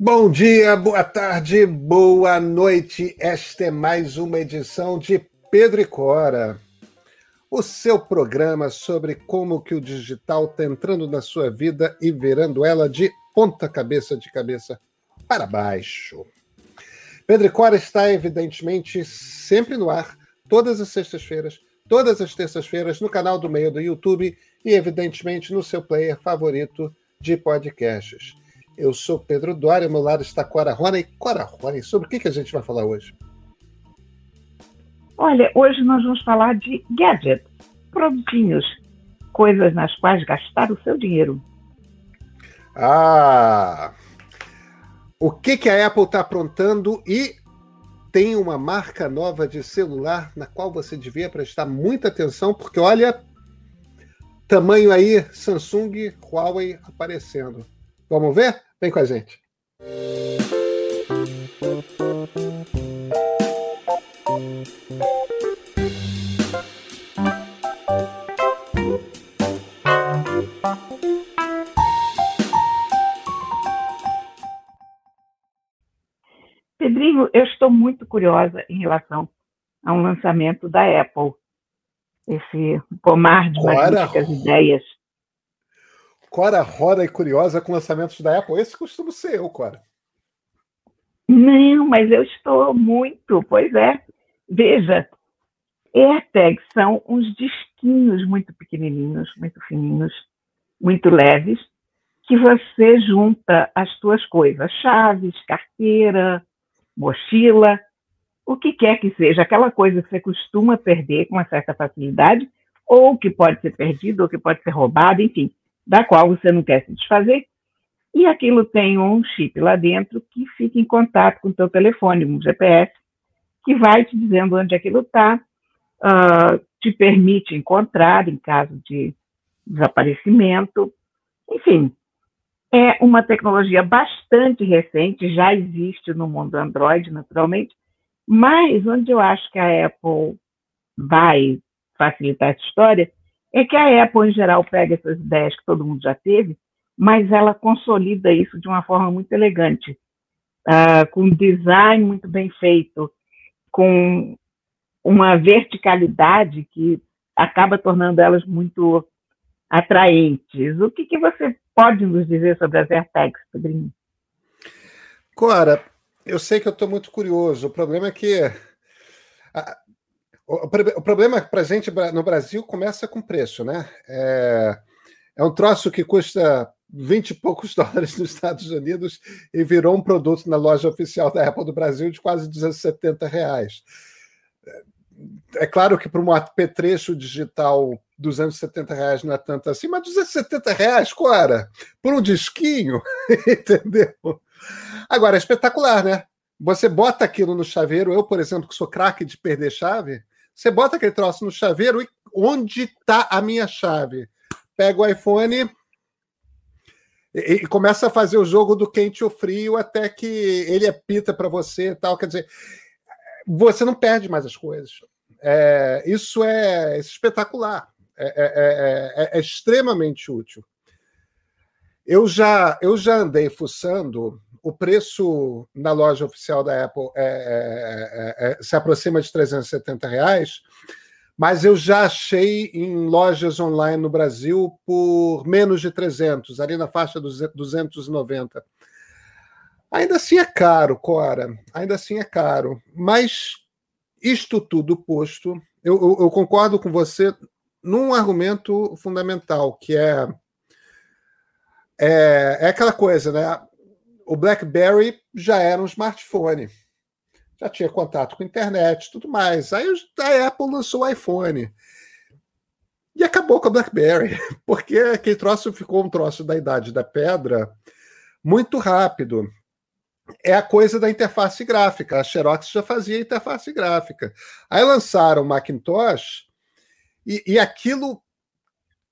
Bom dia, boa tarde, boa noite. Esta é mais uma edição de Pedro e Cora, o seu programa sobre como que o digital está entrando na sua vida e virando ela de ponta cabeça de cabeça para baixo. Pedro e Cora está evidentemente sempre no ar, todas as sextas-feiras, todas as terças-feiras no canal do meio do YouTube e evidentemente no seu player favorito de podcasts. Eu sou Pedro Doria, ao meu lado está Cora Rony. Cora Rony, sobre o que, que a gente vai falar hoje? Olha, hoje nós vamos falar de gadgets, produtinhos, coisas nas quais gastar o seu dinheiro. Ah! O que, que a Apple está aprontando e tem uma marca nova de celular na qual você devia prestar muita atenção, porque olha, tamanho aí Samsung, Huawei aparecendo. Vamos ver? Vem com a gente. Pedrinho, eu estou muito curiosa em relação a um lançamento da Apple. Esse pomar de magníficas ideias Cora roda e curiosa com lançamentos da Apple. Esse costuma ser eu, Cora. Não, mas eu estou muito, pois é. Veja, AirTags são uns disquinhos muito pequenininhos, muito fininhos, muito leves, que você junta as suas coisas, chaves, carteira, mochila, o que quer que seja, aquela coisa que você costuma perder com uma certa facilidade, ou que pode ser perdido, ou que pode ser roubado, enfim, da qual você não quer se desfazer, e aquilo tem um chip lá dentro que fica em contato com o teu telefone, um GPS, que vai te dizendo onde aquilo está, uh, te permite encontrar em caso de desaparecimento, enfim, é uma tecnologia bastante recente, já existe no mundo Android, naturalmente, mas onde eu acho que a Apple vai facilitar essa história é que a Apple, em geral, pega essas ideias que todo mundo já teve, mas ela consolida isso de uma forma muito elegante, uh, com um design muito bem feito, com uma verticalidade que acaba tornando elas muito atraentes. O que, que você pode nos dizer sobre as AirTags, Pedrinho? Cora, eu sei que eu estou muito curioso. O problema é que o, problema para a gente no Brasil começa com preço, né? É, é um troço que custa 20 e poucos dólares nos Estados Unidos e virou um produto na loja oficial da Apple do Brasil de quase 270 reais. É claro que para um apetrecho digital 270 reais não é tanto assim, mas 270 reais, Cora, por um disquinho, entendeu? Agora, é espetacular, né? Você bota aquilo no chaveiro, eu, por exemplo, que sou craque de perder chave, você bota aquele troço no chaveiro e onde está a minha chave? Pega o iPhone e, e, começa a fazer o jogo do quente ou frio até que ele apita para você e tal. Quer dizer, você não perde mais as coisas. É, isso é espetacular. É, é, é, é, extremamente útil. Eu já, eu já andei fuçando o preço na loja oficial da Apple é, é, é, é se aproxima de 370 reais, mas eu já achei em lojas online no Brasil por menos de 300, ali na faixa dos 290. Ainda assim é caro, Cora, ainda assim é caro, mas isto tudo posto, eu, eu, eu concordo com você num argumento fundamental, que é, é, é aquela coisa, né? O BlackBerry já era um smartphone. Já tinha contato com a internet tudo mais. Aí a Apple lançou o iPhone. E acabou com a BlackBerry, porque aquele troço ficou um troço da idade da pedra muito rápido. É a coisa da interface gráfica. A Xerox já fazia interface gráfica. Aí lançaram o Macintosh e, e aquilo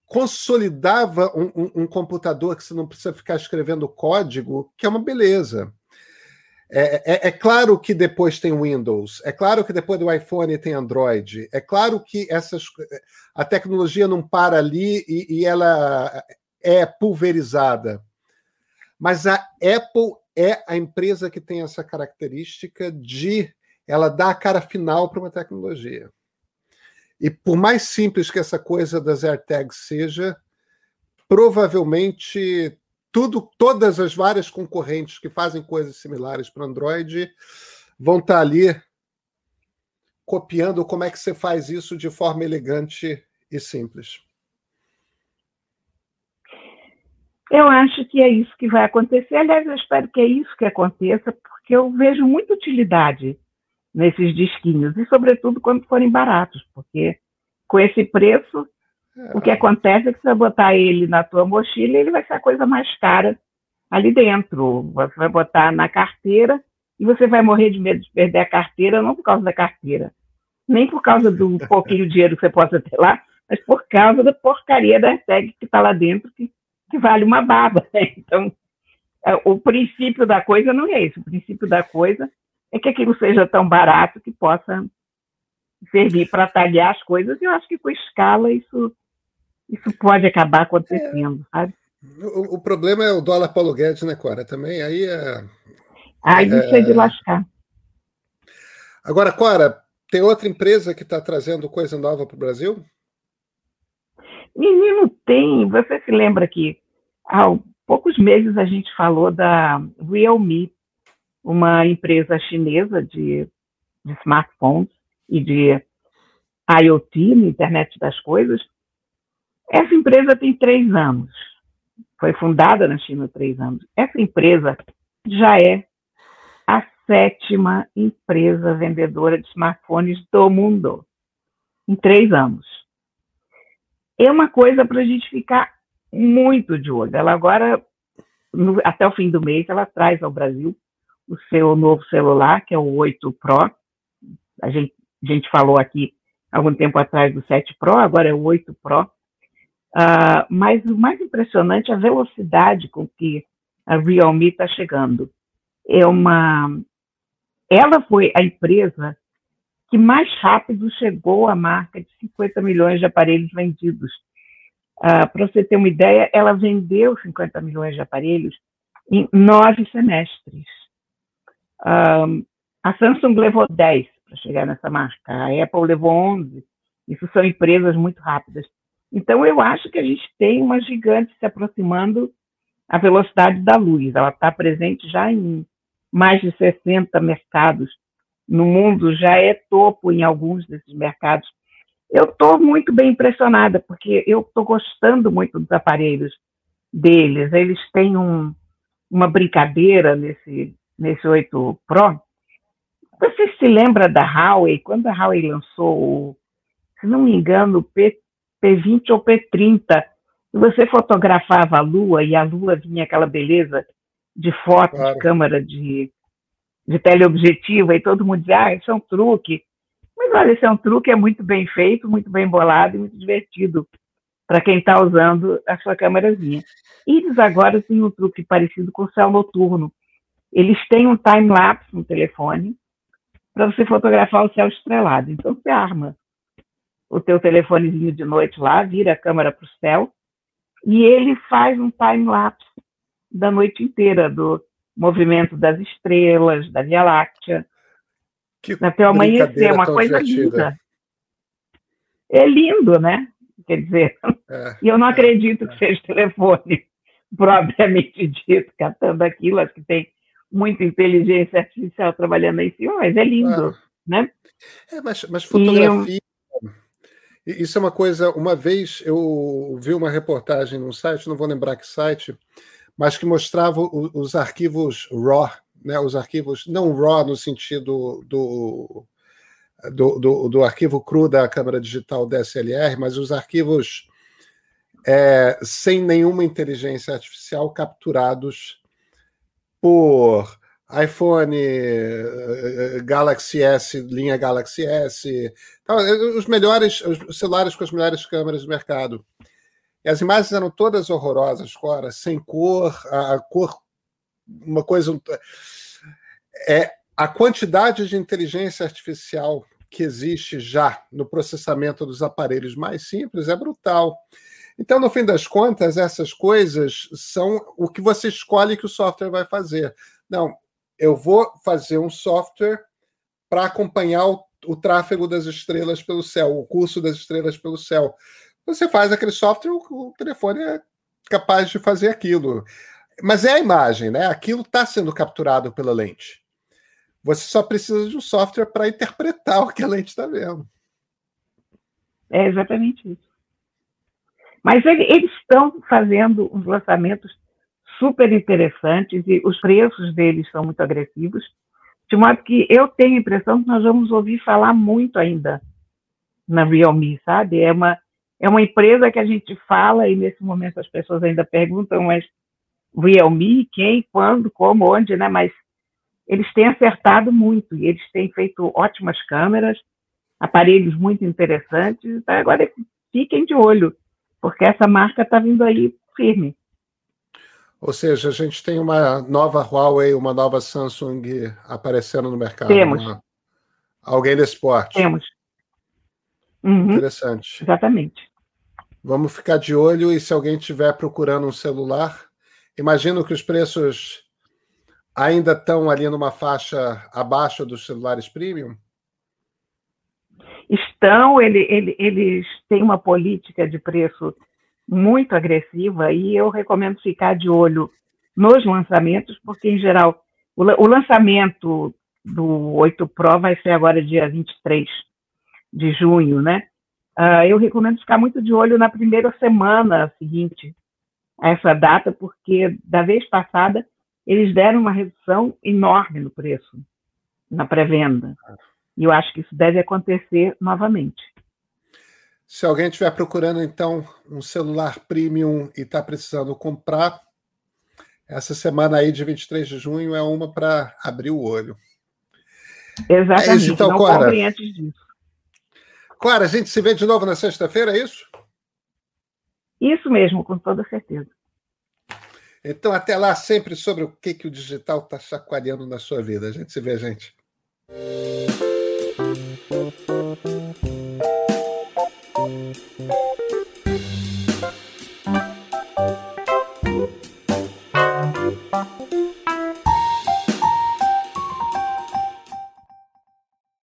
consolidava um, um, um, computador que você não precisa ficar escrevendo código, que é uma beleza. É, é, é, claro que depois tem Windows, é claro que depois do iPhone tem Android, é claro que essas, a tecnologia não para ali e, e ela é pulverizada. Mas a Apple é a empresa que tem essa característica de ela dar a cara final para uma tecnologia. E por mais simples que essa coisa das AirTags seja, provavelmente tudo, todas as várias concorrentes que fazem coisas similares para Android vão estar tá ali copiando como é que você faz isso de forma elegante e simples. Eu acho que é isso que vai acontecer. Aliás, eu espero que é isso que aconteça, porque eu vejo muita utilidade nesses disquinhos, e sobretudo quando forem baratos, porque com esse preço, é. o que acontece é que você vai botar ele na tua mochila, ele vai ser a coisa mais cara ali dentro. Você vai botar na carteira e você vai morrer de medo de perder a carteira, não por causa da carteira, nem por causa do pouquinho dinheiro que você possa ter lá, mas por causa da porcaria da tag que está lá dentro, que, que, vale uma baba. Né? Então, é, o princípio da coisa não é esse. O princípio da coisa é que aquilo seja tão barato que possa servir para talhar as coisas. E eu acho que com escala isso, isso pode acabar acontecendo, é. sabe? O, o, problema é o dólar Paulo Guedes, né, Cora? Também aí é. Aí é... isso é de lascar. Agora, Cora, tem outra empresa que está trazendo coisa nova para o Brasil? Menino, tem. Você se lembra que há poucos meses a gente falou da Realme, uma empresa chinesa de, de smartphones e de IoT, internet das coisas. Essa empresa tem três anos. Foi fundada na China há três anos. Essa empresa já é a sétima empresa vendedora de smartphones do mundo em três anos. É uma coisa para a gente ficar muito de olho. Ela agora, no, até o fim do mês, ela traz ao Brasil o seu novo celular, que é o 8 Pro. A gente, a gente falou aqui algum tempo atrás do 7 Pro, agora é o 8 Pro. Uh, mas o mais impressionante é a velocidade com que a Realme está chegando. É uma ela foi a empresa que mais rápido chegou à marca de 50 milhões de aparelhos vendidos. Uh, Para você ter uma ideia, ela vendeu 50 milhões de aparelhos em nove semestres. Um, a Samsung levou 10 para chegar nessa marca, a Apple levou 11. Isso são empresas muito rápidas. Então, eu acho que a gente tem uma gigante se aproximando à velocidade da luz. Ela está presente já em mais de 60 mercados no mundo, já é topo em alguns desses mercados. Eu estou muito bem impressionada, porque eu estou gostando muito dos aparelhos deles. Eles têm um, uma brincadeira nesse, nesse 8 Pro. Você se lembra da Huawei? Quando a Huawei lançou, se não me engano, o P, P20 ou P30, você fotografava a Lua e a Lua vinha aquela beleza de foto claro. de câmera de, de teleobjetiva e todo mundo dizia, ah, isso é um truque. Mas olha, esse é um truque, é muito bem feito, muito bem bolado e muito divertido para quem está usando a sua câmerazinha. Eles agora têm um truque parecido com o céu noturno. Eles têm um time-lapse no telefone para você fotografar o céu estrelado. Então, você arma o teu telefonezinho de noite lá, vira a câmera para o céu e ele faz um time-lapse da noite inteira, do movimento das estrelas, da Via Láctea, que até o amanhecer, uma coisa divertida. linda. É lindo, né? Quer dizer, é, e eu não acredito é, que seja telefone propriamente dito, catando aquilo, acho que tem muita inteligência artificial trabalhando em cima, mas é lindo, né? É, mas, mas fotografia. E, isso é uma coisa. Uma vez eu vi uma reportagem num site, não vou lembrar que site, mas que mostrava os arquivos RAW, né, os arquivos, não RAW no sentido do, do, do, do arquivo cru da câmera digital DSLR, mas os arquivos é, sem nenhuma inteligência artificial capturados por iPhone, eh, Galaxy S, linha Galaxy S, os melhores, os celulares com as melhores câmeras do mercado. E as imagens eram todas horrorosas, Cora, sem cor, a cor, uma coisa. É, a quantidade de inteligência artificial que existe já no processamento dos aparelhos mais simples é brutal. Então, no fim das contas, essas coisas são o que você escolhe que o software vai fazer. Não, eu vou fazer um software para acompanhar o, o, tráfego das estrelas pelo céu, o curso das estrelas pelo céu. Você faz aquele software, o, o telefone é capaz de fazer aquilo. Mas é a imagem, né? Aquilo está sendo capturado pela lente. Você só precisa de um software para interpretar o que a lente está vendo. É exatamente isso. Mas eles estão fazendo uns lançamentos super interessantes e os preços deles são muito agressivos, de modo que eu tenho a impressão que nós vamos ouvir falar muito ainda na Realme, sabe? É uma, é uma empresa que a gente fala e nesse momento as pessoas ainda perguntam, mas Realme, quem, quando, como, onde, né? Mas eles têm acertado muito e eles têm feito ótimas câmeras, aparelhos muito interessantes. Então, agora fiquem de olho, porque essa marca está vindo aí firme. Ou seja, a gente tem uma nova Huawei, uma nova Samsung aparecendo no mercado. Temos. Uma... Alguém desse porte. Temos. Uhum. Interessante. Exatamente. Vamos ficar de olho e se alguém estiver procurando um celular, imagino que os preços ainda estão ali numa faixa abaixo dos celulares premium? Estão, ele, ele, eles têm uma política de preço muito agressiva e eu recomendo ficar de olho nos lançamentos, porque, em geral, o, o lançamento do 8 Pro vai ser agora dia 23 de junho, né? Uh, eu recomendo ficar muito de olho na primeira semana seguinte a essa data, porque da vez passada eles deram uma redução enorme no preço, na pré-venda. E eu acho que isso deve acontecer novamente. Se alguém estiver procurando, então, um celular premium e está precisando comprar, essa semana aí de 23 de junho é uma para abrir o olho. Exatamente. É isso, então, Não Cora. antes disso. Cora, a gente se vê de novo na sexta-feira, é isso? Isso mesmo, com toda certeza. Então, até lá, sempre sobre o que, que o digital está chacoalhando na sua vida. A gente se vê, gente.